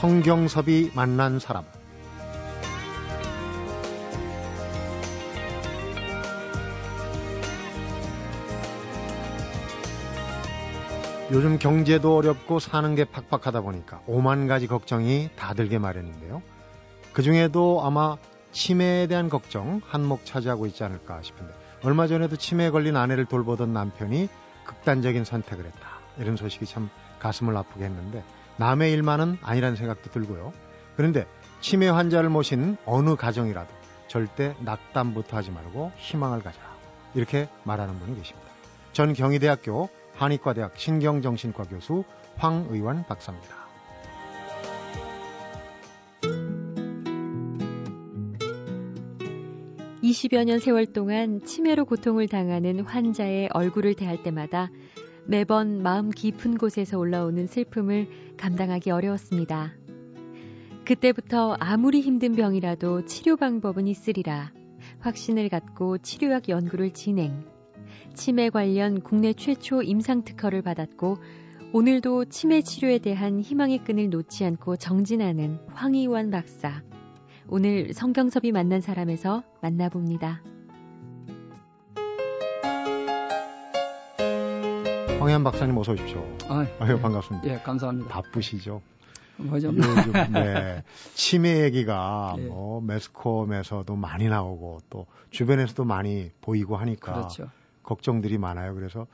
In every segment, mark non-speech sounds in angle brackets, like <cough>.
성경섭이 만난 사람 요즘 경제도 어렵고 사는 게 팍팍하다 보니까 오만 가지 걱정이 다 들게 마련인데요. 그 중에도 아마 치매에 대한 걱정 한몫 차지하고 있지 않을까 싶은데 얼마 전에도 치매에 걸린 아내를 돌보던 남편이 극단적인 선택을 했다. 이런 소식이 참 가슴을 아프게 했는데 남의 일만은 아니라는 생각도 들고요. 그런데 치매 환자를 모신 어느 가정이라도 절대 낙담부터 하지 말고 희망을 가져라. 이렇게 말하는 분이 계십니다. 전 경희대학교 한의과대학 신경정신과 교수 황의원 박사입니다. 20여 년 세월 동안 치매로 고통을 당하는 환자의 얼굴을 대할 때마다 매번 마음 깊은 곳에서 올라오는 슬픔을 감당하기 어려웠습니다. 그때부터 아무리 힘든 병이라도 치료 방법은 있으리라 확신을 갖고 치료학 연구를 진행. 치매 관련 국내 최초 임상 특허를 받았고 오늘도 치매 치료에 대한 희망의 끈을 놓지 않고 정진하는 황희원 박사. 오늘 성경섭이 만난 사람에서 만나봅니다. 황현 박사님 어서 오십시오. 아, 아유 예, 반갑습니다. 예, 감사합니다. 바쁘시죠? 뭐죠? 요즘 네. <laughs> 치매 얘기가 예. 뭐 매스컴에서도 많이 나오고 또 주변에서도 많이 보이고 하니까 그렇죠. 걱정들이 많아요. 그래서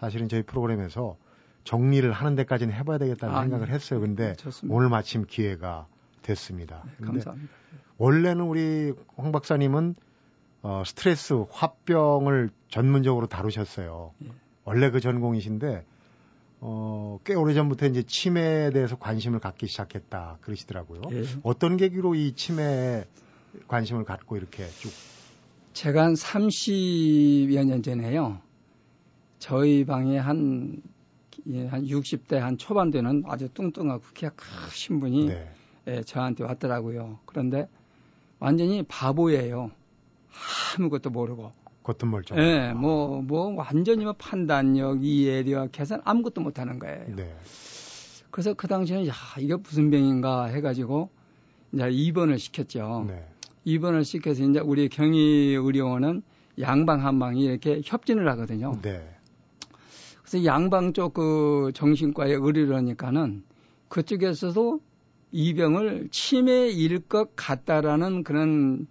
사실은 저희 프로그램에서 정리를 하는 데까지는 해봐야 되겠다는 아, 생각을 했어요. 근데 좋습니다. 오늘 마침 기회가 됐습니다. 네, 감사합니다. 원래는 우리 황 박사님은 어, 스트레스 화병을 전문적으로 다루셨어요. 예. 원래 그 전공이신데 어, 꽤 오래전부터 이제 치매에 대해서 관심을 갖기 시작했다 그러시더라고요. 예. 어떤 계기로 이 치매에 관심을 갖고 이렇게 쭉 제가 한 30여 년 전에요. 저희 방에 한, 예, 한 60대 한 초반 되는 아주 뚱뚱하고 키가 크신 분이 네. 예, 저한테 왔더라고요. 그런데 완전히 바보예요. 아무것도 모르고. 겉은 멀쩡. 예, 뭐, 뭐, 완전히 뭐 판단력, 이해력, 계산 아무것도 못하는 거예요. 네. 그래서 그 당시에는, 야, 이게 무슨 병인가 해가지고, 이제 입원을 시켰죠. 네. 입원을 시켜서 이제 우리 경희 의료원은 양방 한방이 이렇게 협진을 하거든요. 네. 그래서 양방 쪽 그 정신과에 의뢰를 하니까는 그쪽에서도 이 병을 치매일 것 같다라는 그런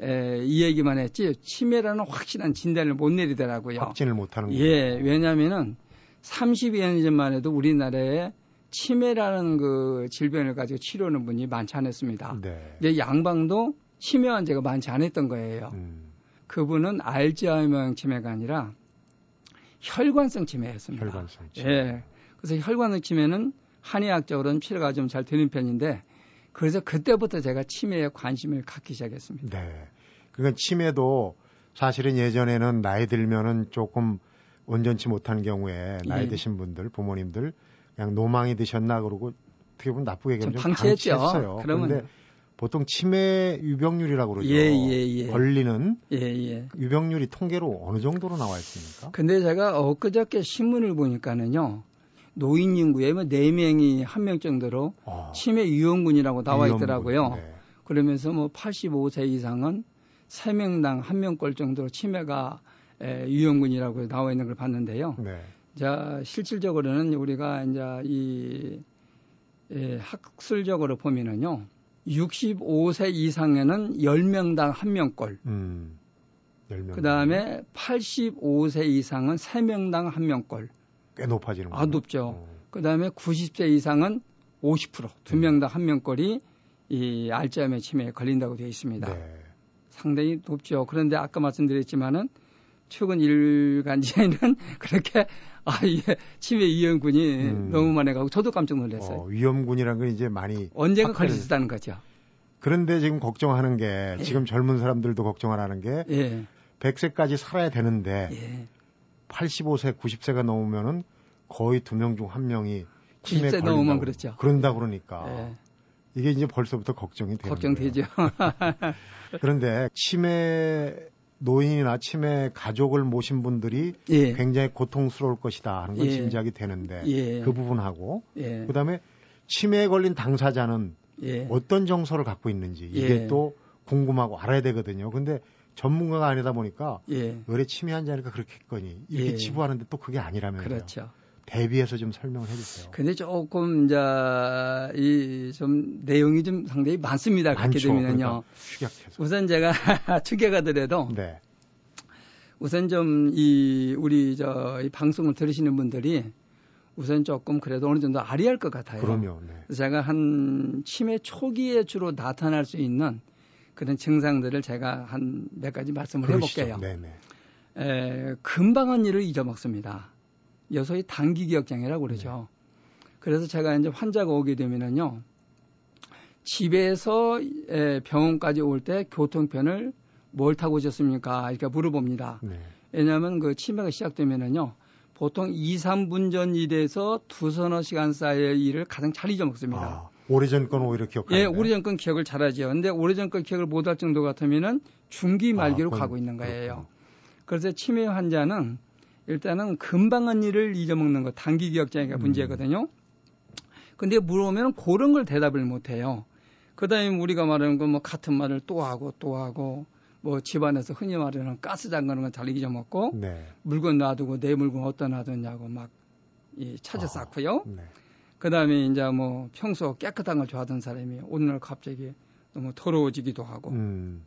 에, 이 얘기만 했지 치매라는 확실한 진단을 못 내리더라고요. 확진을 못 하는 거예요. 예, 왜냐하면은 30여 년 전만 해도 우리나라에 치매라는 그 질병을 가지고 치료하는 분이 많지 않았습니다. 네. 이제 양방도 치매 환자가 많지 않았던 거예요. 음. 그분은 알츠하이머형 치매가 아니라 혈관성 치매였습니다. 혈관성 치매. 예. 그래서 혈관성 치매는 한의학적으로는 치료가 좀 잘 되는 편인데 그래서 그때부터 제가 치매에 관심을 갖기 시작했습니다. 네. 그러니까 치매도 사실은 예전에는 나이 들면은 조금 온전치 못한 경우에 나이 예. 드신 분들, 부모님들 그냥 노망이 드셨나 그러고 어떻게 보면 나쁘게 얘기하면 좀 방치했죠. 그런데 보통 치매 유병률이라고 그러죠. 예, 예, 예. 걸리는 예, 예. 유병률이 통계로 어느 정도로 나와 있습니까? 근데 제가 엊그저께 신문을 보니까는요. 노인 인구에 뭐 4명이 1명 정도로 어. 치매 유형군이라고 나와 유형군, 있더라고요. 네. 그러면서 뭐 85세 이상은 3명당 1명꼴 정도로 치매가 에, 유형군이라고 나와 있는 걸 봤는데요. 네. 자, 실질적으로는 우리가 이제 이 에, 학술적으로 보면은요. 65세 이상에는 10명당 1명꼴. 음, 그 다음에 85세 이상은 3명당 1명꼴. 꽤 높아지는 거예요. 아, 높죠. 어. 그 다음에 90세 이상은 50%, 두 명당 한 명꼴이 이 알츠하이머 치매에 걸린다고 되어 있습니다. 네. 상당히 높죠. 그런데 아까 말씀드렸지만은 최근 일간지에는 <laughs> 그렇게 아, 예, 치매 위험군이 음. 너무 많이 가고 저도 깜짝 놀랐어요. 어, 위험군이라는 건 이제 많이 언젠가 걸릴 수 있다는 거죠. 그런데 지금 걱정하는 게 예. 지금 젊은 사람들도 걱정하는 게 예. 100세까지 살아야 되는데 예. 85세, 90세가 넘으면은 거의 두 명 중 한 명이 치매 90세 넘으면 그렇죠. 그런다 그러니까 예. 이게 이제 벌써부터 걱정이 되는 걱정되죠. <laughs> 그런데 치매 노인이나 치매 가족을 모신 분들이 예. 굉장히 고통스러울 것이다 하는 건 예. 짐작이 되는데 예. 그 부분하고 예. 그다음에 치매에 걸린 당사자는 예. 어떤 정서를 갖고 있는지 이게 예. 또 궁금하고 알아야 되거든요. 근데 전문가가 아니다 보니까 예. 의뢰 치매 환자니까 그렇게 했거니 이렇게 예. 치부하는데 또 그게 아니라면요. 그렇죠. 대비해서 좀 설명을 해주세요. 근데 조금 이제 이 좀 내용이 좀 상당히 많습니다. 많죠. 그렇게 되면요. 그러니까 우선 제가 <laughs> 추격하더라도 네. 우선 좀 이 우리 저 이 방송을 들으시는 분들이 우선 조금 그래도 어느 정도 아리할 것 같아요. 그럼요. 네. 제가 한 치매 초기에 주로 나타날 수 있는 그런 증상들을 제가 한 몇 가지 말씀을 그러시죠. 해볼게요. 네네. 에, 금방 한 일을 잊어먹습니다. 여소의 단기 기억 장애라고 그러죠. 네. 그래서 제가 이제 환자가 오게 되면은요. 집에서 병원까지 올 때 교통편을 뭘 타고 오셨습니까? 이렇게 물어봅니다. 네. 왜냐하면 그 치매가 시작되면은요. 보통 2, 3분 전 일에서 두 서너 시간 사이의 일을 가장 잘 잊어먹습니다. 아, 오래전 건 오히려 기억하요 예, 오래전 건 기억을 잘하죠. 근데 오래전 건 기억을 못할 정도 같으면은 중기 아, 말기로 아, 가고 있는 거예요. 그렇구나. 그래서 치매 환자는 일단은 금방 한 일을 잊어먹는 거 단기 기억 장애가 음. 문제거든요. 근데 물어보면 그런 걸 대답을 못 해요. 그다음에 우리가 말하는 건 뭐 같은 말을 또 하고 또 하고 뭐 집안에서 흔히 말하는 가스 잠그는 건잘 잊어먹고 네. 물건 놔두고 내 물건 어디다 놔뒀냐고 막 이 찾아 쌓고요. 네. 그 다음에 이제 뭐 평소 깨끗한 걸 좋아하던 사람이 오늘 갑자기 너무 더러워지기도 하고 음.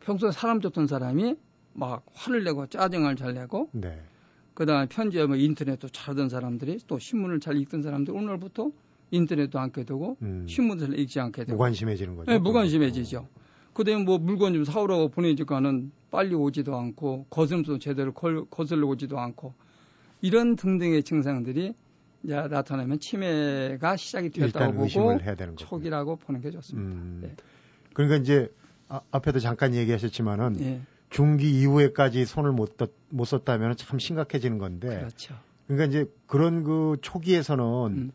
평소 사람 좋던 사람이 막 화를 내고 짜증을 잘 내고 네. 그 다음에 편지에 뭐 인터넷도 잘하던 사람들이 또 신문을 잘 읽던 사람들 오늘부터 인터넷도 안 켜두고 음. 신문을 읽지 않게 되고 무관심해지는 거죠. 네, 무관심해지죠. 그다음에 뭐 물건 좀 사오라고 보내니까는 빨리 오지도 않고 거슴도 제대로 걸, 거슬러 오지도 않고 이런 등등의 증상들이 나타나면 치매가 시작이 되었다고 보고 초기라고 보는 게 좋습니다. 음, 네. 그러니까 이제 아, 앞에도 잠깐 얘기하셨지만은 네. 중기 이후에까지 손을 못, 못 썼다면 참 심각해지는 건데. 그렇죠. 그러니까 이제 그런 그 초기에서는 음.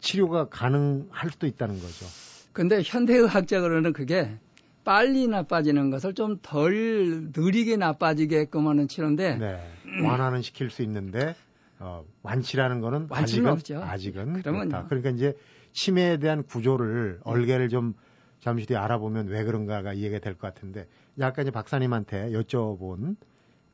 치료가 가능할 수도 있다는 거죠. 근데 현대의학적으로는 그게 빨리 나빠지는 것을 좀 덜 느리게 나빠지게끔 하는 치료인데 네. 완화는 시킬 수 있는데 어, 완치라는 거는 완치는 아직은 없죠. 아직은 그렇다. 그러니까 이제 치매에 대한 구조를 네. 얼개를 좀 잠시 뒤에 알아보면 왜 그런가가 이해가 될 것 같은데 약간 이제 박사님한테 여쭤본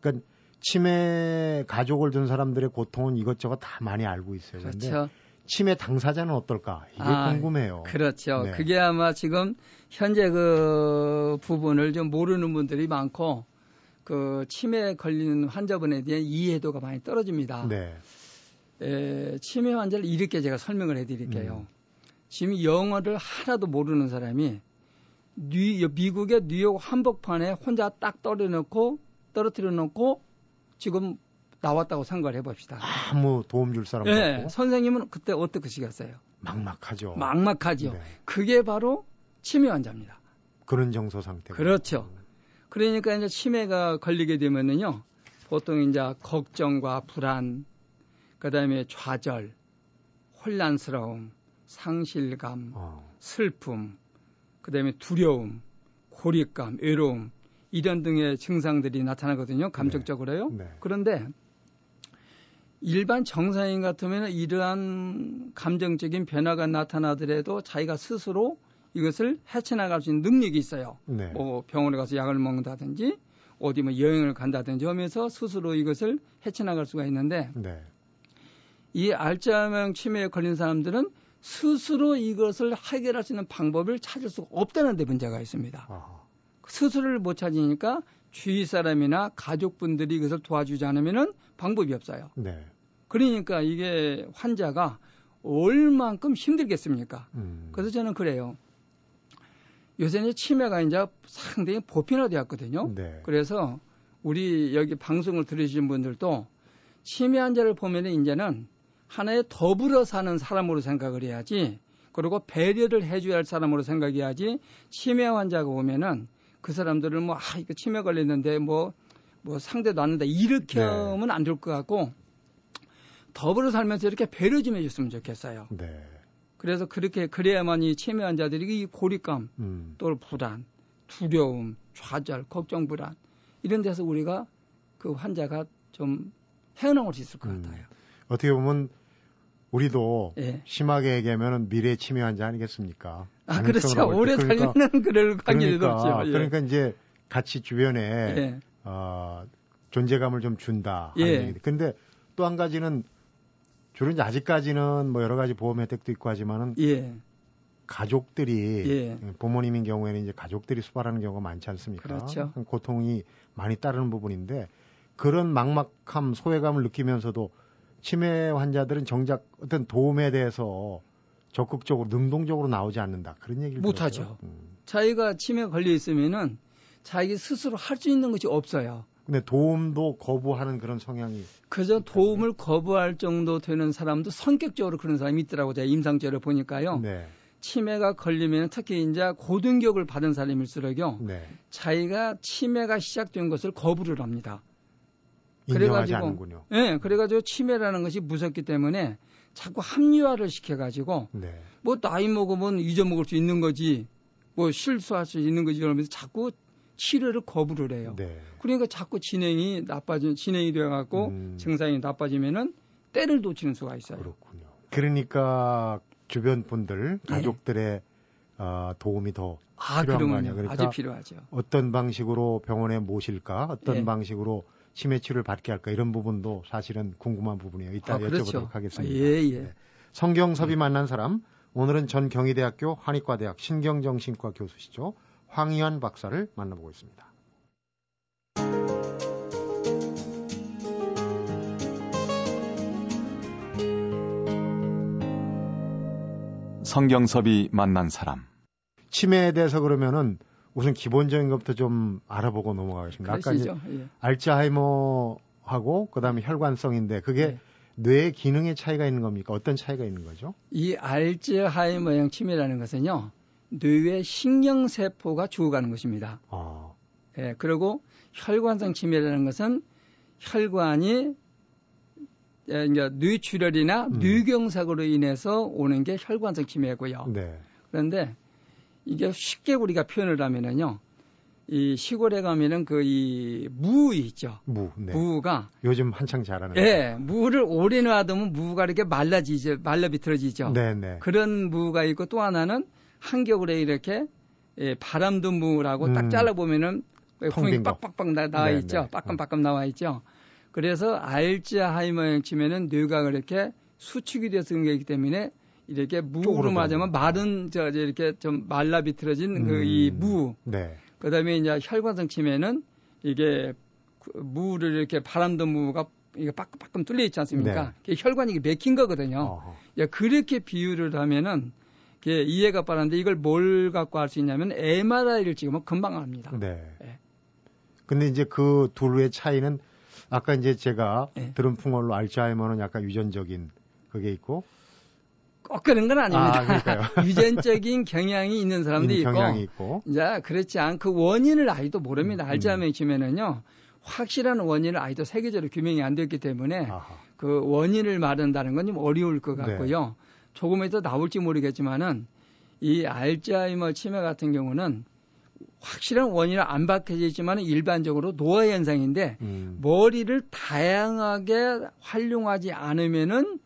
그러니까 치매 가족을 둔 사람들의 고통은 이것저것 다 많이 알고 있어요. 그렇죠. 치매 당사자는 어떨까? 이게 아, 궁금해요. 그렇죠. 네. 그게 아마 지금 현재 그 부분을 좀 모르는 분들이 많고 그 치매에 걸리는 환자분에 대한 이해도가 많이 떨어집니다. 네. 에, 치매 환자를 이렇게 제가 설명을 해드릴게요. 음. 지금 영어를 하나도 모르는 사람이 뉴, 미국의 뉴욕 한복판에 혼자 딱 떨어놓고 떨어뜨려 놓고 지금 나왔다고 생각을 해봅시다. 아무 도움 줄 사람 네, 없고. 선생님은 그때 어떻게 하시겠어요? 막막하죠. 막막하죠. 네. 그게 바로 치매 환자입니다. 그런 정서 상태. 그렇죠. 그러니까 이제 치매가 걸리게 되면은요, 보통 이제 걱정과 불안, 그 다음에 좌절, 혼란스러움, 상실감, 어. 슬픔, 그 다음에 두려움, 고립감, 외로움, 이런 등의 증상들이 나타나거든요. 감정적으로요. 네. 네. 그런데 일반 정상인 같으면 이러한 감정적인 변화가 나타나더라도 자기가 스스로 이것을 헤쳐나갈 수 있는 능력이 있어요. 네. 뭐 병원에 가서 약을 먹는다든지 어디 뭐 여행을 간다든지 하면서 스스로 이것을 헤쳐나갈 수가 있는데 네. 이 알츠하이머 치매에 걸린 사람들은 스스로 이것을 해결할 수 있는 방법을 찾을 수가 없다는 데 문제가 있습니다. 아하. 스스로를 못 찾으니까 주위 사람이나 가족분들이 이것을 도와주지 않으면은 방법이 없어요. 네. 그러니까 이게 환자가 얼만큼 힘들겠습니까? 음. 그래서 저는 그래요. 요새는 치매가 이제 상당히 보편화되었거든요. 네. 그래서 우리 여기 방송을 들으시는 분들도 치매 환자를 보면은 이제는 하나의 더불어 사는 사람으로 생각을 해야지 그리고 배려를 해줘야 할 사람으로 생각해야지 치매 환자가 오면은 그 사람들은 뭐, 아, 이거 치매 걸렸는데 뭐, 뭐 상대도 안 한다. 이렇게 네. 하면 안 될 것 같고, 더불어 살면서 이렇게 배려 좀 해줬으면 좋겠어요. 네. 그래서 그렇게, 그래야만 이 치매 환자들이 이 고립감, 음. 또 불안, 두려움, 좌절, 걱정, 불안, 이런 데서 우리가 그 환자가 좀 헤어나올 수 있을 것 음. 같아요. 어떻게 보면 우리도 예. 심하게 얘기하면 미래 치매 환자 아니겠습니까? 아 그렇죠. 오래 그러니까, 그럴 확률이 그러니까, 높죠. 예. 그러니까 이제 같이 주변에 예. 어, 존재감을 좀 준다. 하는 예. 얘기. 근데 또 한 가지는 주로 이제 아직까지는 뭐 여러 가지 보험 혜택도 있고 하지만은 예. 가족들이 예. 부모님인 경우에는 이제 가족들이 수발하는 경우가 많지 않습니까? 그렇죠. 고통이 많이 따르는 부분인데 그런 막막함, 소외감을 느끼면서도 치매 환자들은 정작 어떤 도움에 대해서 적극적으로 능동적으로 나오지 않는다 그런 얘기를 못하죠. 음. 자기가 치매 걸려 있으면은 자기 스스로 할 수 있는 것이 없어요. 근데 도움도 거부하는 그런 성향이 그저 도움을 거부할 정도 되는 사람도 성격적으로 그런 사람이 있더라고 제가 임상적으로 보니까요. 네. 치매가 걸리면 특히 이제 고등교육을 받은 사람일수록요. 네. 자기가 치매가 시작된 것을 거부를 합니다. 그래가지고. 예, 네, 그래가지고 치매라는 것이 무섭기 때문에 자꾸 합리화를 시켜가지고 네. 뭐 나이 먹으면 잊어먹을 수 있는 거지, 뭐 실수할 수 있는 거지 그러면서 자꾸 치료를 거부를 해요. 네. 그러니까 자꾸 진행이 나빠진 진행이 되어갖고 음. 증상이 나빠지면은 때를 놓치는 수가 있어요. 그렇군요. 그러니까 주변 분들 네. 가족들의 네. 어, 도움이 더 아, 필요한 거 아니에요. 그러니까 아주 필요하죠. 어떤 방식으로 병원에 모실까, 어떤 네. 방식으로 치매 치료를 받게 할까 이런 부분도 사실은 궁금한 부분이에요. 이따 아, 그렇죠. 여쭤보도록 하겠습니다. 아, 예, 예. 네. 성경섭이 네. 만난 사람 오늘은 전 경희대학교 한의과대학 신경정신과 교수시죠. 황희환 박사를 만나보고 있습니다. 성경섭이 만난 사람. 치매에 대해서 그러면은 우선 기본적인 것부터 좀 알아보고 넘어가겠습니다. 아까 이제 예. 알츠하이머하고 그다음에 혈관성인데 그게 예. 뇌 기능의 차이가 있는 겁니까? 어떤 차이가 있는 거죠? 이 알츠하이머형 치매라는 것은요. 뇌의 신경세포가 죽어가는 것입니다. 아. 예, 그리고 혈관성 치매라는 것은 혈관이 예, 이제 뇌출혈이나 음. 뇌경색으로 인해서 오는 게 혈관성 치매고요. 네. 그런데 이게 쉽게 우리가 표현을 하면은요. 이 시골에 가면은 그 이 무 있죠. 무. 네. 무가 요즘 한창 자라는. 예. 네, 무를 오래 놔두면 무가 이렇게 말라지죠. 말라 비틀어지죠. 네, 네. 그런 무가 있고 또 하나는 한겨울에 이렇게 예, 바람도 무라고 음. 딱 잘라 보면은 콩이 빡빡빡 나, 나와 네, 있죠. 네. 빠끔빠끔 나와 있죠. 그래서 알츠하이머형 치매는 뇌가 그렇게 수축이 돼서 그런 게 있기 때문에 이렇게 무로 맞으면 마른 저, 저 이렇게 좀 말라 비틀어진 그 음. 그이 무. 네. 그다음에 이제 혈관성 치매는 이게 그 무를 이렇게 바람도 무가 이게 빠끔빠끔 뚫려 있지 않습니까? 네. 혈관이 맥힌 거거든요. 야, 그렇게 비유를 하면은 이게 이해가 빠른데 이걸 뭘 갖고 할 수 있냐면 MRI를 찍으면 금방 압니다. 네. 네. 근데 이제 그 둘의 차이는 아까 이제 제가 네. 들은 풍월로 알츠하이머는 약간 유전적인 그게 있고 꼭 그런 건 아닙니다. 아, <laughs> 유전적인 경향이 있는 사람도 있고, 경향이 있고, 이제 그렇지 않고 원인을 아이도 모릅니다. 음, 알츠하이머 치매는요 확실한 원인을 아이도 세계적으로 규명이 안 됐기 때문에 아하. 그 원인을 말한다는 건 좀 어려울 것 네. 같고요. 네. 조금이더 나올지 모르겠지만은 이 알츠하이머 치매 같은 경우는 확실한 원인은 안 밝혀져 있지만 일반적으로 노화 현상인데 음. 머리를 다양하게 활용하지 않으면은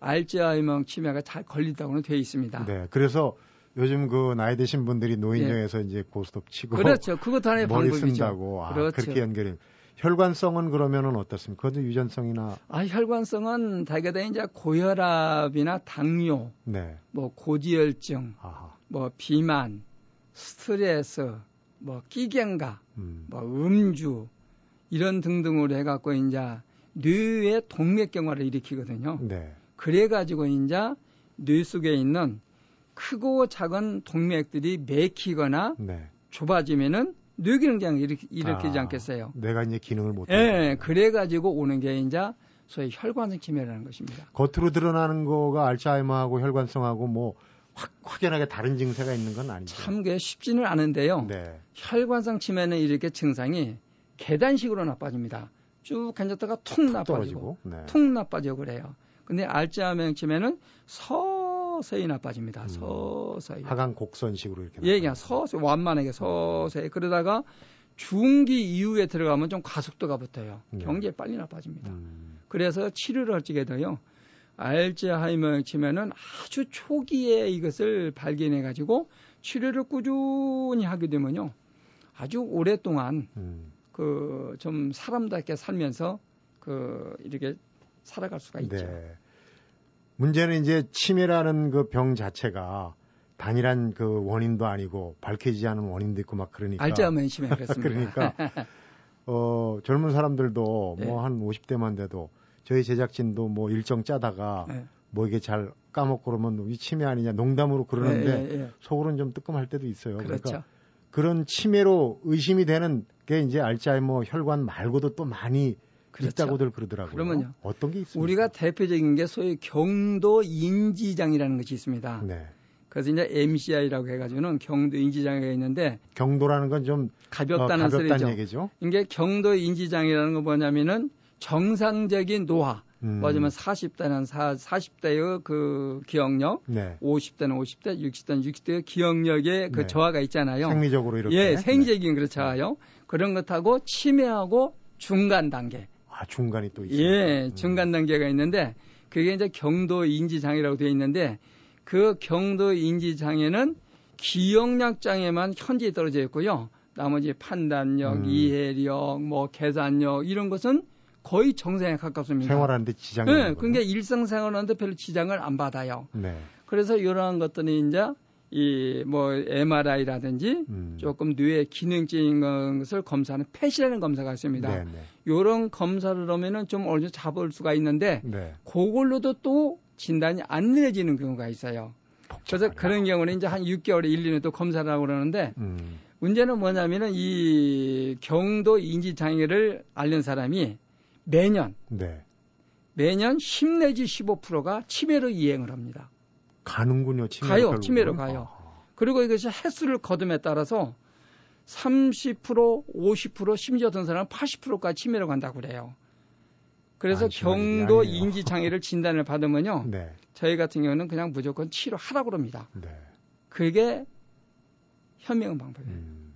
알츠하이머 치매가 잘 걸린다고는 되어 있습니다. 네, 그래서 요즘 그 나이 드신 분들이 노인정에서 네. 이제 고스톱 치고 그렇죠. 그것도 하나의 머리 방법이죠. 쓴다고 아, 그렇죠. 그렇게 연결이 혈관성은 그러면은 어떻습니까? 그것도 유전성이나 아 혈관성은 대개다 이제 고혈압이나 당뇨, 네. 뭐 고지혈증, 아하. 뭐 비만, 스트레스, 뭐 끼갱가, 음. 뭐 음주 이런 등등으로 해갖고 이제 뇌의 동맥경화를 일으키거든요. 네. 그래가지고 이제 뇌 속에 있는 크고 작은 동맥들이 맥히거나 네. 좁아지면은 뇌기능장애 일으키, 일으키지 아, 않겠어요. 내가 이제 기능을 못. 예, 네, 그래가지고 오는 게 이제 소위 혈관성 치매라는 것입니다. 겉으로 드러나는 거가 알츠하이머하고 혈관성하고 뭐 확, 확연하게 다른 증세가 있는 건 아니죠. 참게 쉽지는 않은데요. 네. 혈관성 치매는 이렇게 증상이 계단식으로 나빠집니다. 쭉 앉았다가 툭 나빠지고, 네. 툭 나빠지고 그래요. 근데 알츠하이머 치매는 서 서히 나빠집니다. 음. 서서히. 하강 곡선식으로 이렇게. 예, 그냥 서서히 완만하게 서서히 그러다가 중기 이후에 들어가면 좀 가속도가 붙어요. 네. 경제에 빨리 나빠집니다. 음. 그래서 치료를 할 적에도요. 알츠하이머 치면은 아주 초기에 이것을 발견해 가지고 치료를 꾸준히 하게 되면요. 아주 오랫동안 음. 그좀 사람답게 살면서 그 이렇게 살아갈 수가 있죠. 네. 문제는 이제 치매라는 그 병 자체가 단일한 그 원인도 아니고 밝혀지지 않은 원인도 있고 막 그러니까. 알츠하이머 치매 <laughs> 그렇습니다. 그러니까 <laughs> 어 젊은 사람들도 네. 뭐한 50대만 돼도 저희 제작진도 뭐 일정 짜다가 네. 뭐 이게 잘 까먹고 그러면 이 치매 아니냐 농담으로 그러는데 네. 속으로는 좀 뜨끔할 때도 있어요. 그러니까 그렇죠. 그러니까 그런 치매로 의심이 되는 게 이제 알츠하이머 혈관 말고도 또 많이 그렇죠. 있다고들 그러더라고요. 그러면요. 어떤 게 있습니까? 우리가 대표적인 게 소위 경도 인지장이라는 것이 있습니다. 네. 그래서 이제 MCI라고 해가지고는 경도 인지장애가 있는데 경도라는 건 좀 가볍다는 어, 소리죠. 얘기죠. 이게 경도 인지장애라는 거 뭐냐면은 정상적인 노화 음. 뭐냐면 40대는 4, 40대의 그 기억력, 네. 50대는 50대, 60대는 60대의 기억력의 그 네. 저하가 있잖아요. 생리적으로 이렇게. 예, 생리적인 네. 그렇잖아요. 그런 것하고 치매하고 중간 단계. 아, 중간이 또 있어요. 예, 음. 중간 단계가 있는데 그게 이제 경도 인지 장애라고 되어 있는데 그 경도 인지 장애는 기억력 장애만 현재에 떨어져 있고요. 나머지 판단력, 음. 이해력, 뭐 계산력 이런 것은 거의 정상에 가깝습니다. 생활하는데 지장이 네, 그러니까 일상생활하는데 별로 지장을 안 받아요. 네. 그래서 이러한 것들이 이제 이 뭐 MRI라든지 음. 조금 뇌의 기능적인 것을 검사하는 펫이라는 검사가 있습니다. 네, 네. 이런 검사를 하면은 좀 어느 정도 잡을 수가 있는데 네. 그걸로도 또 진단이 안 내려지는 경우가 있어요. 그래서 그런 경우는 이제 한 6개월에 1, 2년에 또 검사를 하고 그러는데 음. 문제는 뭐냐면은 이 경도 인지 장애를 앓는 사람이 매년 네. 매년 10 내지 15%가 치매로 이행을 합니다. 가는군요. 치매 가요. 치매로 가요. 아. 그리고 이것이 횟수를 거둠에 따라서 30%, 50%, 심지어 어떤 사람은 80%까지 치매로 간다고 그래요. 그래서 아, 경도 인지 장애를 진단을 받으면요. <laughs> 네. 저희 같은 경우는 그냥 무조건 치료하라고 그럽니다. 네. 그게 현명한 방법이에요. 음.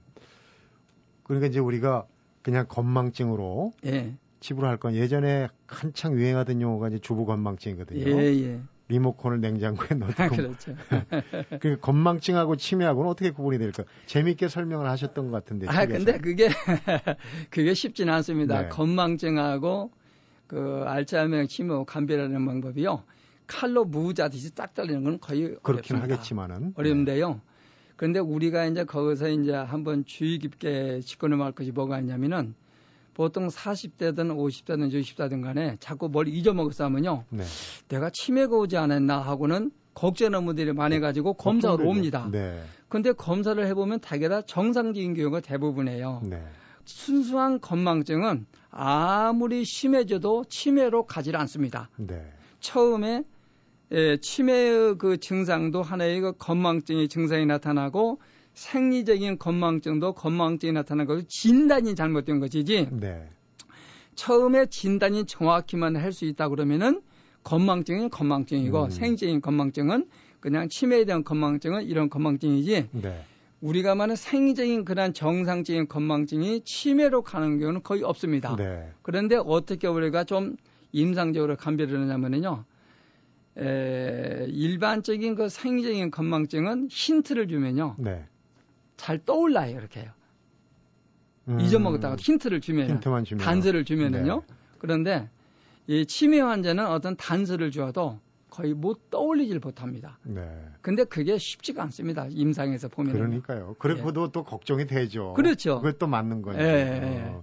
그러니까 이제 우리가 그냥 건망증으로 예. 집으로 할건 예전에 한창 유행하던 용어가 이제 주부 건망증이거든요. 예, 예. 리모컨을 냉장고에 <laughs> 넣고. 아, 그렇죠. <laughs> 그 건망증하고 치매하고는 어떻게 구분이 될까? 재밌게 설명을 하셨던 것 같은데. 아, 근데 그게 <laughs> 그게 쉽지는 않습니다. 네. 건망증하고 그 알츠하이머 치매 감별하는 방법이요. 칼로 무자듯이 딱 잘리는 건 거의 그렇긴 어렵습니다. 하겠지만은 어려운데요. 네. 그런데 우리가 이제 거기서 이제 한번 주의 깊게 짚고 넘어갈 것이 뭐가 있냐면은 보통 40대든 50대든 60대든 간에 자꾸 뭘 잊어먹었어 하면요. 네. 내가 치매가 오지 않았나 하고는 걱정하는 분들이 많아가지고 검사를 옵니다. 네. 근데 검사를 해보면 다게다 정상적인 경우가 대부분이에요. 네. 순수한 건망증은 아무리 심해져도 치매로 가지 않습니다. 네. 처음에 예, 치매의 그 증상도 하나의 그 건망증의 증상이 나타나고 생리적인 건망증도 건망증이 나타난 것이 진단이 잘못된 것이지. 네. 처음에 진단이 정확히만 할 수 있다 그러면은 건망증은 건망증이고 음. 생리적인 건망증은 그냥 치매에 대한 건망증은 이런 건망증이지. 네. 우리가 말하는 생리적인 그런 정상적인 건망증이 치매로 가는 경우는 거의 없습니다. 네. 그런데 어떻게 우리가 좀 임상적으로 감별을 하냐면요. 에, 일반적인 그 생리적인 건망증은 힌트를 주면요. 네. 잘 떠올라요, 이렇게 해요. 음. 잊어먹었다가 힌트를 주면 힌트만 주면 단서를 주면은요. 네. 그런데 이 치매 환자는 어떤 단서를 주어도 거의 못 떠올리질 못합니다. 네. 근데 그게 쉽지가 않습니다. 임상에서 보면. 그러니까요. 그래도 네. 또 걱정이 되죠. 그렇죠. 그것도 맞는 거죠. 네. 어.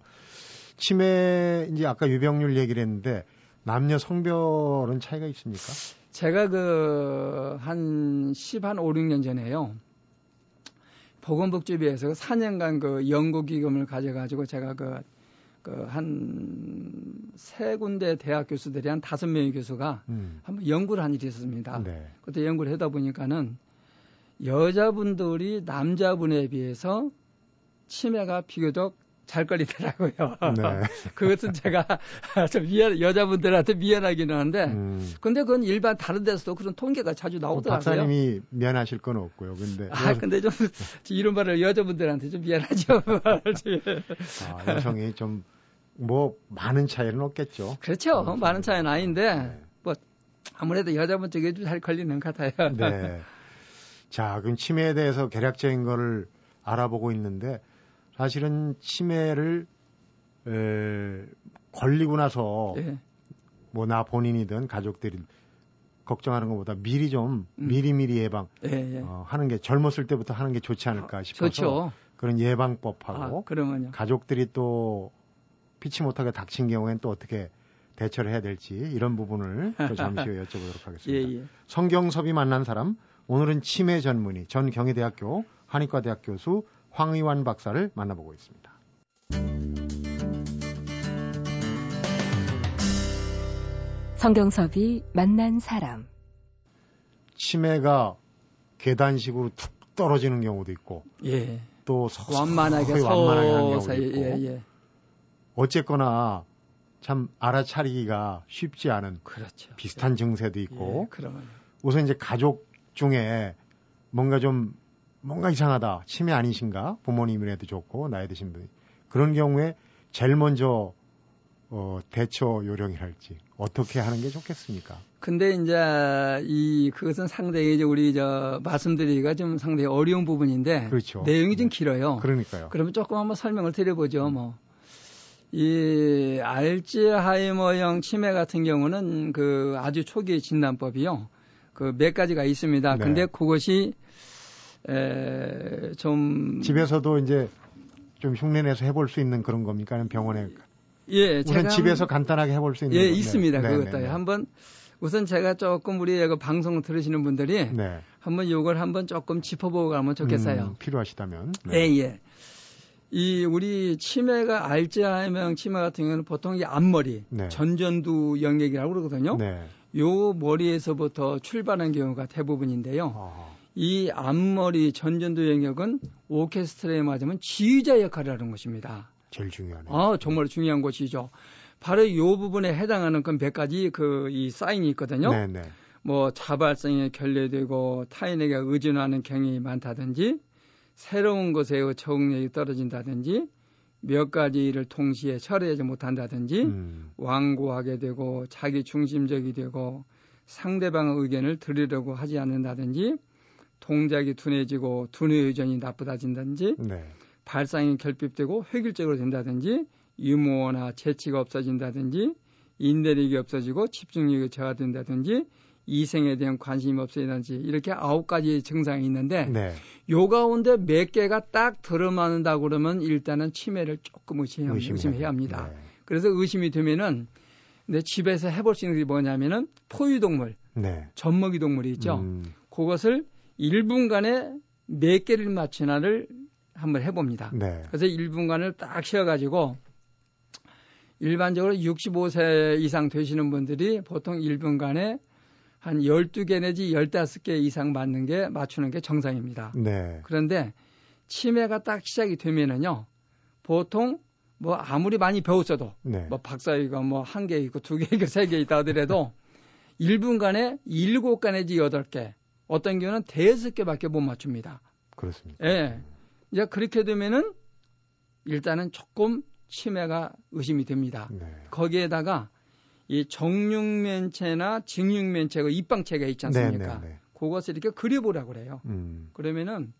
치매 이제 아까 유병률 얘기를 했는데 남녀 성별은 차이가 있습니까? 제가 그 한 10, 한 5, 6년 전에요. 보건복지부에서 4년간 그 연구기금을 가져가지고 제가 그, 그 한 세 군데 대학 교수들이 한 다섯 명의 교수가 음. 한번 연구를 한 일이 있었습니다. 네. 그때 연구를 하다 보니까는 여자분들이 남자분에 비해서 치매가 비교적 잘 걸리더라고요. 네. <laughs> 그것은 제가 <laughs> 좀 미안, 여자분들한테 미안하기는 한데, 음. 근데 그건 일반 다른 데서도 그런 통계가 자주 나오더라고요. 박사님이 미안하실 건 없고요. 근데. 아, 근데 좀, <laughs> 이런 말을 여자분들한테 좀 미안하죠. 아, 여성이 좀, 뭐, 많은 차이는 없겠죠. 그렇죠. 많은 차이는 아닌데, 네. 뭐, 아무래도 여자분 쪽에 좀 잘 걸리는 것 같아요. 네. 자, 그럼 치매에 대해서 개략적인 거를 알아보고 있는데 사실은 치매를 에, 걸리고 나서 네. 뭐나 본인이든 가족들이 걱정하는 것보다 미리 좀 음. 미리미리 예방 예, 예. 어, 하는 게 젊었을 때부터 하는 게 좋지 않을까 싶어서 좋죠. 그런 예방법하고 아, 가족들이 또 피치 못하게 닥친 경우엔 또 어떻게 대처를 해야 될지 이런 부분을 또 잠시 후에 여쭤보도록 <laughs> 하겠습니다. 예, 예. 성경섭이 만난 사람 오늘은 치매 전문의 전 경희대학교 한의과대학 교수 황의완 박사를 만나보고 있습니다. 성경섭이 만난 사람 치매가 계단식으로 툭 떨어지는 경우도 있고 예. 또 완만하게 완만하게 하는 경우도 있고 예, 예. 어쨌거나 참 알아차리기가 쉽지 않은 그렇죠. 비슷한 증세도 있고 예, 우선 이제 가족 중에 뭔가 좀 뭔가 이상하다 치매 아니신가 부모님이라도 좋고 나이 드신 분이 그런 경우에 제일 먼저 어, 대처 요령이랄지 어떻게 하는 게 좋겠습니까? 근데 이제 이 그것은 상당히 이제 우리 저 말씀드리기가 좀 상당히 어려운 부분인데 그렇죠. 내용이 좀 네. 길어요. 그러니까요. 그러면 조금 한번 설명을 드려보죠. 뭐. 이 알츠하이머형 치매 같은 경우는 그 아주 초기 진단법이요. 그 몇 가지가 있습니다. 네. 근데 그것이 에, 좀 집에서도 이제 좀 흉내내서 해볼 수 있는 그런 겁니까? 아니면 병원에 예, 제가 집에서 간단하게 해볼 수 있는 예, 건데. 있습니다. 네, 그것도 네, 네. 한번 우선 제가 조금 우리 그 방송 들으시는 분들이 네. 한번 이걸 한번 조금 짚어보고 가면 좋겠어요. 음, 필요하시다면. 네. 예, 예. 이 우리 치매가 알츠하이머형 치매 같은 경우는 보통 이 앞머리, 네. 전전두 영역이라고 그러거든요. 네. 요 머리에서부터 출발한 경우가 대부분인데요. 아. 이 앞머리 전전두 영역은 오케스트라에 맞으면 지휘자 역할을 하는 것입니다. 제일 중요하네요. 아, 정말 중요한 것이죠. 바로 이 부분에 해당하는 그 몇 가지 그 이 사인이 있거든요. 네네. 네. 뭐 자발성에 결례되고 타인에게 의존하는 경향이 많다든지 새로운 것에 적응력이 떨어진다든지 몇 가지 일을 동시에 처리하지 못한다든지 음. 완고하게 되고 자기 중심적이 되고 상대방의 의견을 들으려고 하지 않는다든지 동작이 둔해지고 두뇌 의존이 나쁘다진다든지 네. 발상이 결핍되고 획일적으로 된다든지 유머나 재치가 없어진다든지 인내력이 없어지고 집중력이 저하된다든지 이생에 대한 관심이 없어진다든지 이렇게 아홉 가지 증상이 있는데 네. 요 가운데 몇 개가 딱 들어맞는다 그러면 일단은 치매를 조금 의심해야, 의심해야 합니다. 네. 그래서 의심이 되면은 내 집에서 해볼 수 있는 게 뭐냐면은 포유동물, 네. 젖먹이 동물이 있죠. 음. 그것을 1분간에 몇 개를 맞추나를 한번 해봅니다. 네. 그래서 1분간을 딱 쉬어가지고 일반적으로 65세 이상 되시는 분들이 보통 1분간에 한 12개 내지 15개 이상 맞는 게 맞추는 게 정상입니다. 네. 그런데 치매가 딱 시작이 되면은요. 보통 뭐 아무리 많이 배웠어도 네. 뭐 박사이가 뭐 한 개 있고 두 개 있고 세 개 있다 하더라도 <laughs> 1분간에 7개 내지 8개 어떤 경우는 대여섯 개밖에 못 맞춥니다. 그렇습니다. 예. 이제 그렇게 되면은 일단은 조금 치매가 의심이 됩니다. 네. 거기에다가 이 정육면체나 직육면체가 입방체가 있지 않습니까? 네, 네, 네. 그것을 이렇게 그려보라고 그래요. 음. 그러면은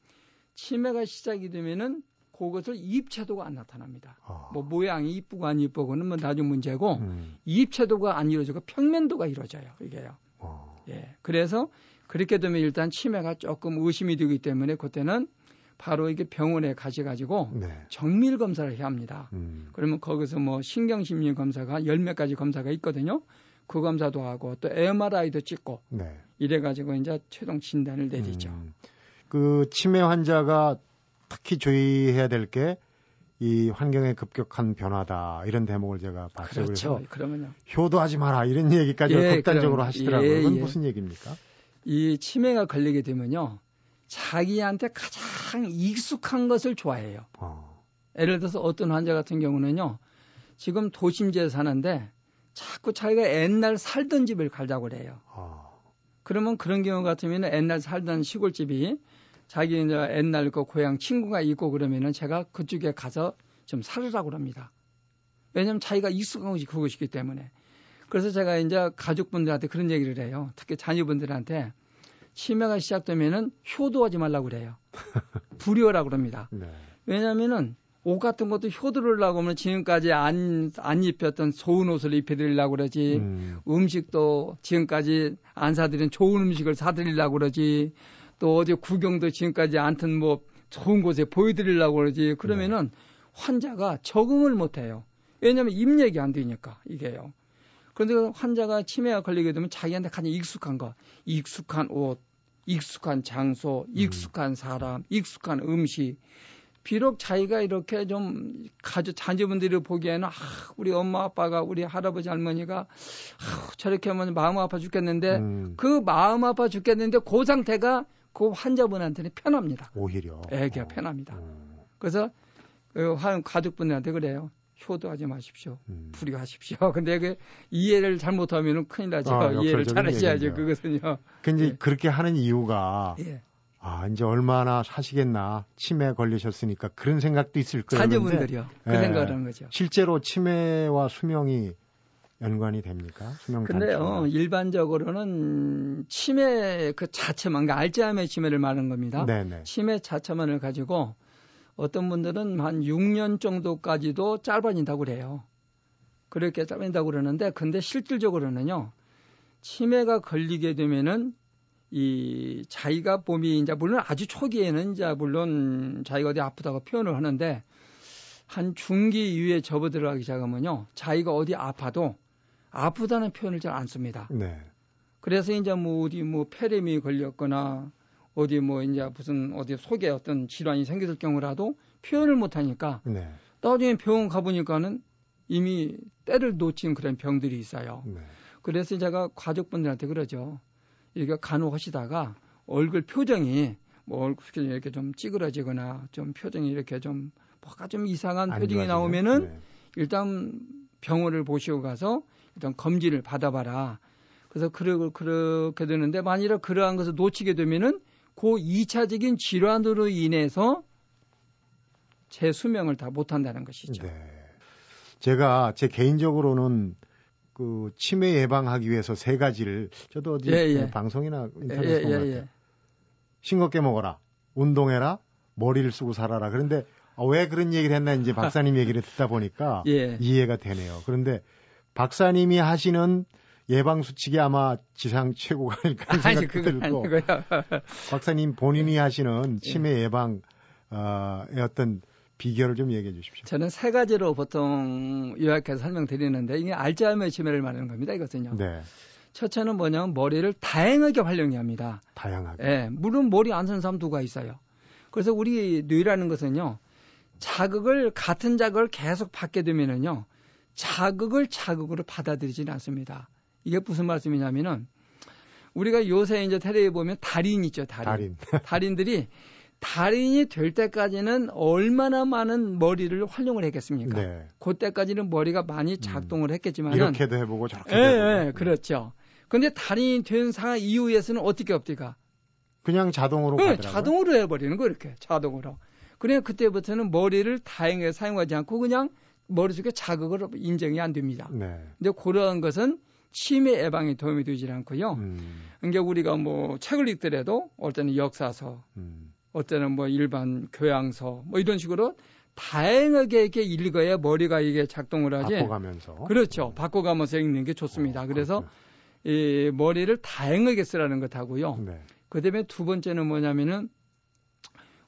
치매가 시작이 되면은 그것을 입체도가 안 나타납니다. 아. 뭐 모양이 이쁘고 안 이쁘고는 뭐 나중 문제고 음. 입체도가 안 이루어지고 평면도가 이루어져요. 이게요. 아. 예. 그래서 그렇게 되면 일단 치매가 조금 의심이 되기 때문에 그때는 바로 이게 병원에 가셔가지고 네. 정밀 검사를 해야 합니다. 음. 그러면 거기서 뭐 신경심리 검사가 열 몇 가지 검사가 있거든요. 그 검사도 하고 또 MRI도 찍고 네. 이래가지고 이제 최종 진단을 내리죠. 음. 그 치매 환자가 특히 주의해야 될 게 이 환경의 급격한 변화다 이런 대목을 제가 봤어요. 그렇죠. 그래서 그러면요. 효도하지 마라 이런 얘기까지 예, 극단적으로 그럼, 하시더라고요. 예, 그건 예. 무슨 얘기입니까? 이 치매가 걸리게 되면요. 자기한테 가장 익숙한 것을 좋아해요. 어. 예를 들어서 어떤 환자 같은 경우는요. 지금 도심지에 사는데 자꾸 자기가 옛날 살던 집을 가자고 그래요. 어. 그러면 그런 경우 같으면 옛날 살던 시골집이 자기 이제 옛날 그 고향 친구가 있고 그러면은 제가 그쪽에 가서 좀 살으라고 합니다. 왜냐하면 자기가 익숙한 것이 그것이기 때문에. 그래서 제가 이제 가족분들한테 그런 얘기를 해요. 특히 자녀분들한테 치매가 시작되면은 효도하지 말라고 그래요. <laughs> 불효라고 그럽니다. 네. 왜냐면은 옷 같은 것도 효도를 하고 하면 지금까지 안, 안 입혔던 좋은 옷을 입혀드리려고 그러지. 음. 식도 지금까지 안 사드린 좋은 음식을 사드리려고 그러지. 또 어디 구경도 지금까지 안튼 뭐 좋은 곳에 보여드리려고 그러지. 그러면은 네. 환자가 적응을 못 해요. 왜냐하면 입력이 안 되니까 이게요. 그런데 환자가 치매가 걸리게 되면 자기한테 가장 익숙한 거, 익숙한 옷, 익숙한 장소, 음. 익숙한 사람, 익숙한 음식. 비록 자기가 이렇게 좀 가족 자녀분들이 보기에는 아, 우리 엄마 아빠가 우리 할아버지 할머니가 아, 저렇게 하면 마음 아파 죽겠는데 음. 그 마음 아파 죽겠는데 그 상태가 그 환자분한테는 편합니다. 오히려 애기가 어. 편합니다. 음. 그래서 그 가족분들한테 그래요. 효도하지 마십시오. 음. 불이하십시오. <laughs> 근데 그 이해를 잘못하면 큰일 나죠. 아, 이해를 잘하셔야죠. 그것은요. 근데 예. 그렇게 하는 이유가 예. 아 이제 얼마나 사시겠나 치매 걸리셨으니까 그런 생각도 있을 거예요. 자녀분들이요. 그 예. 생각을 하는 거죠. 실제로 치매와 수명이 연관이 됩니까? 수명 근데요, 일반적으로는 치매 그 자체만, 그러니까 알츠하이머 치매를 말하는 겁니다. 네네. 치매 자체만을 가지고 어떤 분들은 한 6년 정도까지도 짧아진다고 그래요. 그렇게 짧아진다고 그러는데 근데 실질적으로는요. 치매가 걸리게 되면은 이 자기가 몸이 이제 물론 아주 초기에는 이제 물론 자기가 어디 아프다고 표현을 하는데 한 중기 이후에 접어 들어가기 시작하면요. 자기가 어디 아파도 아프다는 표현을 잘 안 씁니다. 네. 그래서 이제 뭐 어디 뭐 폐렴이 걸렸거나 어디 뭐 이제 무슨 어디 속에 어떤 질환이 생겼을 경우라도 표현을 못 하니까 네. 나중에 병원 가보니까는 이미 때를 놓친 그런 병들이 있어요. 네. 그래서 제가 가족분들한테 그러죠. 이렇게 간호하시다가 얼굴 표정이 뭐 얼굴 표정이 이렇게 좀 찌그러지거나 좀 표정이 이렇게 좀 뭐가 좀 이상한 표정이 좋아지네. 나오면은 네. 일단 병원을 보시고 가서 일단 검진을 받아봐라. 그래서 그러, 그렇게 되는데 만일에 그러한 것을 놓치게 되면은 그 2차적인 질환으로 인해서 제 수명을 다 못한다는 것이죠. 네. 제가 제 개인적으로는 그 치매 예방하기 위해서 세 가지를 저도 어디 예, 예. 방송이나 인터넷에 예, 예, 같아요. 싱겁게 먹어라, 운동해라, 머리를 쓰고 살아라. 그런데 아, 왜 그런 얘기를 했나 이제 박사님 얘기를 듣다 보니까 <laughs> 예. 이해가 되네요. 그런데 박사님이 하시는 예방 수칙이 아마 지상 최고가 아닐까 생각이 들고 박사님 본인이 네. 하시는 치매 예. 예방의 어떤 비결을 좀 얘기해 주십시오. 저는 세 가지로 보통 요약해서 설명드리는데 이게 알츠하이머 치매를 말하는 겁니다. 이것은요. 네. 첫째는 뭐냐면 머리를 다양하게 활용해야 합니다. 다양하게. 예. 물론 머리 안 쓰는 사람 누가 있어요. 그래서 우리 뇌라는 것은요. 자극을 같은 자극을 계속 받게 되면은요. 자극을 자극으로 받아들이지는 않습니다. 이게 무슨 말씀이냐면은 우리가 요새 이제 텔레비에 보면 달인 있죠, 달인. 달인. <laughs> 달인들이 달인이 될 때까지는 얼마나 많은 머리를 활용을 했겠습니까? 네. 그때까지는 머리가 많이 음. 작동을 했겠지만 이렇게도 해보고 저렇게도 예, 해보고. 예, 그렇죠. 근데 달인이 된 상황 이후에서는 어떻게 없디가? 그냥 자동으로 네, 자동으로 해버리는 거 이렇게 자동으로. 그래 그때부터는 머리를 다행하게 사용하지 않고 그냥 머릿속에 자극을 인정이 안 됩니다. 네. 근데 그러한 것은 치매 예방에 도움이 되지 않고요. 음. 그러니까 우리가 뭐 책을 읽더라도 어떤 역사서, 음. 어때는 뭐 일반 교양서 뭐 이런 식으로 다양하게 이렇게 읽어야 머리가 이게 작동을 하지. 바꿔가면서. 그렇죠. 바꿔가면서 읽는 게 좋습니다. 어, 그래서 이 머리를 다양하게 쓰라는 것하고요. 네. 그다음에 두 번째는 뭐냐면은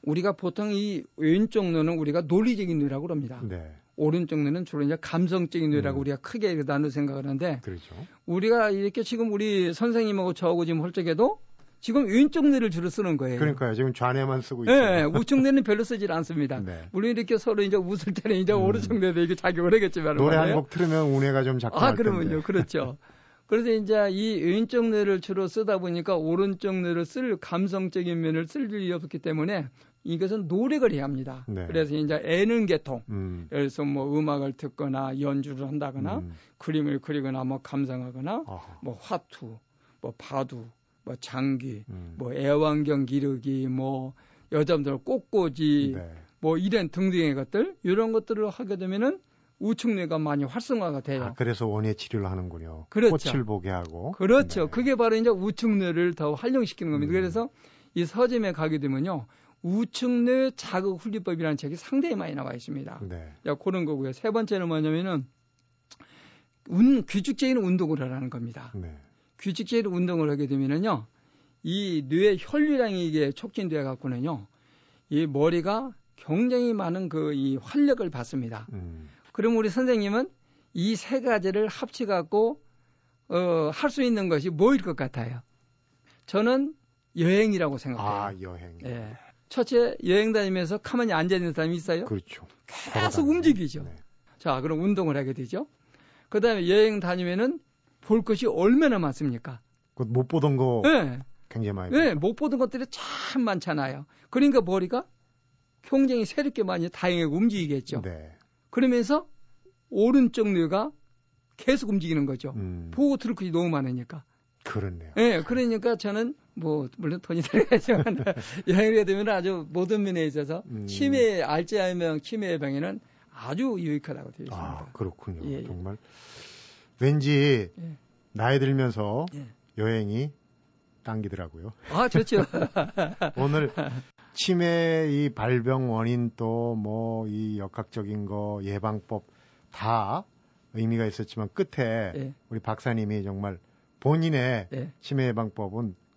우리가 보통 이 왼쪽 눈은 우리가 논리적인 뇌라고 그럽니다. 네. 오른쪽 눈은 주로 이제 감성적인 뇌라고 음. 우리가 크게 나눠 생각하는데 그렇죠. 우리가 이렇게 지금 우리 선생님하고 저하고 지금 할 적에도 지금 왼쪽 뇌를 주로 쓰는 거예요. 그러니까요. 지금 좌뇌만 쓰고 있어요. 네, 우측 뇌는 별로 쓰질 않습니다. 네. 물론 이렇게 서로 이제 웃을 때는 이제 음. 오른쪽 뇌도 이게 작용을 하겠지만 노래 한 곡 틀으면 우뇌가 좀 작동할 아, 그러면요. 그렇죠. <laughs> 그래서 이제 이 왼쪽 뇌를 주로 쓰다 보니까 오른쪽 뇌를 쓸 감성적인 면을 쓸 일이 없기 때문에 이것은 노력을 해야 합니다. 네. 그래서 이제 애는 계통, 음. 예를 들어서 뭐 음악을 듣거나 연주를 한다거나 음. 그림을 그리거나 뭐 감상하거나 아하. 뭐 화투, 뭐 바두, 뭐 장기, 음. 뭐 애완경 기르기, 뭐 여자분들 꽃꽂이, 네. 뭐 이런 등등의 것들 이런 것들을 하게 되면은 우측뇌가 많이 활성화가 돼요. 아, 그래서 원예 치료를 하는군요. 그렇죠. 꽃을 보게 하고. 그렇죠. 네. 그게 바로 이제 우측뇌를 더 활용시키는 겁니다. 음. 그래서 이 서점에 가게 되면요. 우측뇌 자극 훈리법이라는 책이 상당히 많이 나와 있습니다. 네. 야, 그런 거고요. 세 번째는 뭐냐면은 운, 규칙적인 운동을 하라는 겁니다. 네. 규칙적인 운동을 하게 되면은요. 이 뇌의 혈류량이 이게 촉진돼 갖고는요. 이 머리가 굉장히 많은 그 이 활력을 받습니다. 음. 그럼 우리 선생님은 이 세 가지를 합쳐 갖고 어, 할 수 있는 것이 뭐일 것 같아요? 저는 여행이라고 생각해요. 아, 여행. 예. 첫째, 여행 다니면서 가만히 앉아 있는 사람이 있어요? 그렇죠. 계속 움직이죠. 네. 자, 그럼 운동을 하게 되죠. 그 다음에 여행 다니면은 볼 것이 얼마나 많습니까? 못 보던 거 네. 굉장히 많이. 네, 못 보던 것들이 참 많잖아요. 그러니까 머리가 굉장히 새롭게 많이 다양하게 움직이겠죠. 네. 그러면서 오른쪽 뇌가 계속 움직이는 거죠. 음. 보고 들을 것이 너무 많으니까. 그렇네요. 네, 그러니까 저는 뭐 물론 돈이 <laughs> 들어가지만 여행을 되면 아주 모든 면에 있어서 음. 치매 알츠하이머 치매 예방에는 아주 유익하다고 되어 있습니다. 아, 그렇군요. 예, 예. 정말 왠지 예. 나이 들면서 예. 여행이 당기더라고요. 아, 좋죠. <laughs> 오늘 치매 이 발병 원인 또 뭐 이 역학적인 거 예방법 다 의미가 있었지만 끝에 예. 우리 박사님이 정말 본인의 예. 치매 예방법은 꼭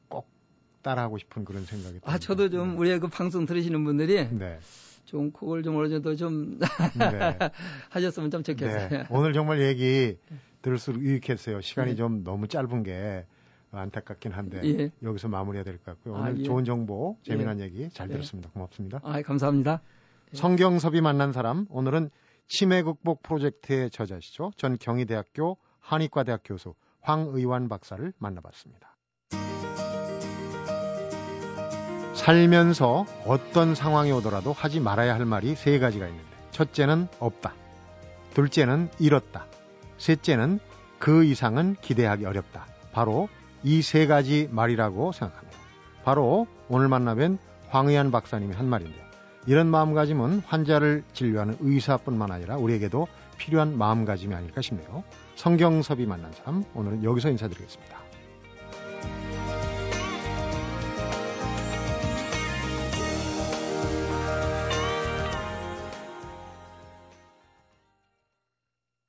따라하고 싶은 그런 생각이 듭니다. 아, 저도 좀 네. 우리 그 방송 들으시는 분들이 네. 좀 그걸 좀 어느 정도 좀 네. <laughs> 하셨으면 좀 좋겠어요. 네. 오늘 정말 얘기 <laughs> 들을수록 유익했어요. 시간이 네. 좀 너무 짧은 게 안타깝긴 한데 예. 여기서 마무리해야 될 것 같고요. 오늘 아, 예. 좋은 정보, 재미난 예. 얘기 잘 예. 들었습니다. 고맙습니다. 아, 감사합니다. 예. 성경섭이 만난 사람 오늘은 치매 극복 프로젝트의 저자시죠. 전 경희대학교 한의과대학 교수 황의완 박사를 만나봤습니다. 살면서 어떤 상황이 오더라도 하지 말아야 할 말이 세 가지가 있는데 첫째는 없다. 둘째는 잃었다. 셋째는 그 이상은 기대하기 어렵다. 바로 이 세 가지 말이라고 생각합니다. 바로 오늘 만나뵌 황의한 박사님이 한 말인데요. 이런 마음가짐은 환자를 진료하는 의사뿐만 아니라 우리에게도 필요한 마음가짐이 아닐까 싶네요. 성경섭이 만난 사람 오늘은 여기서 인사드리겠습니다.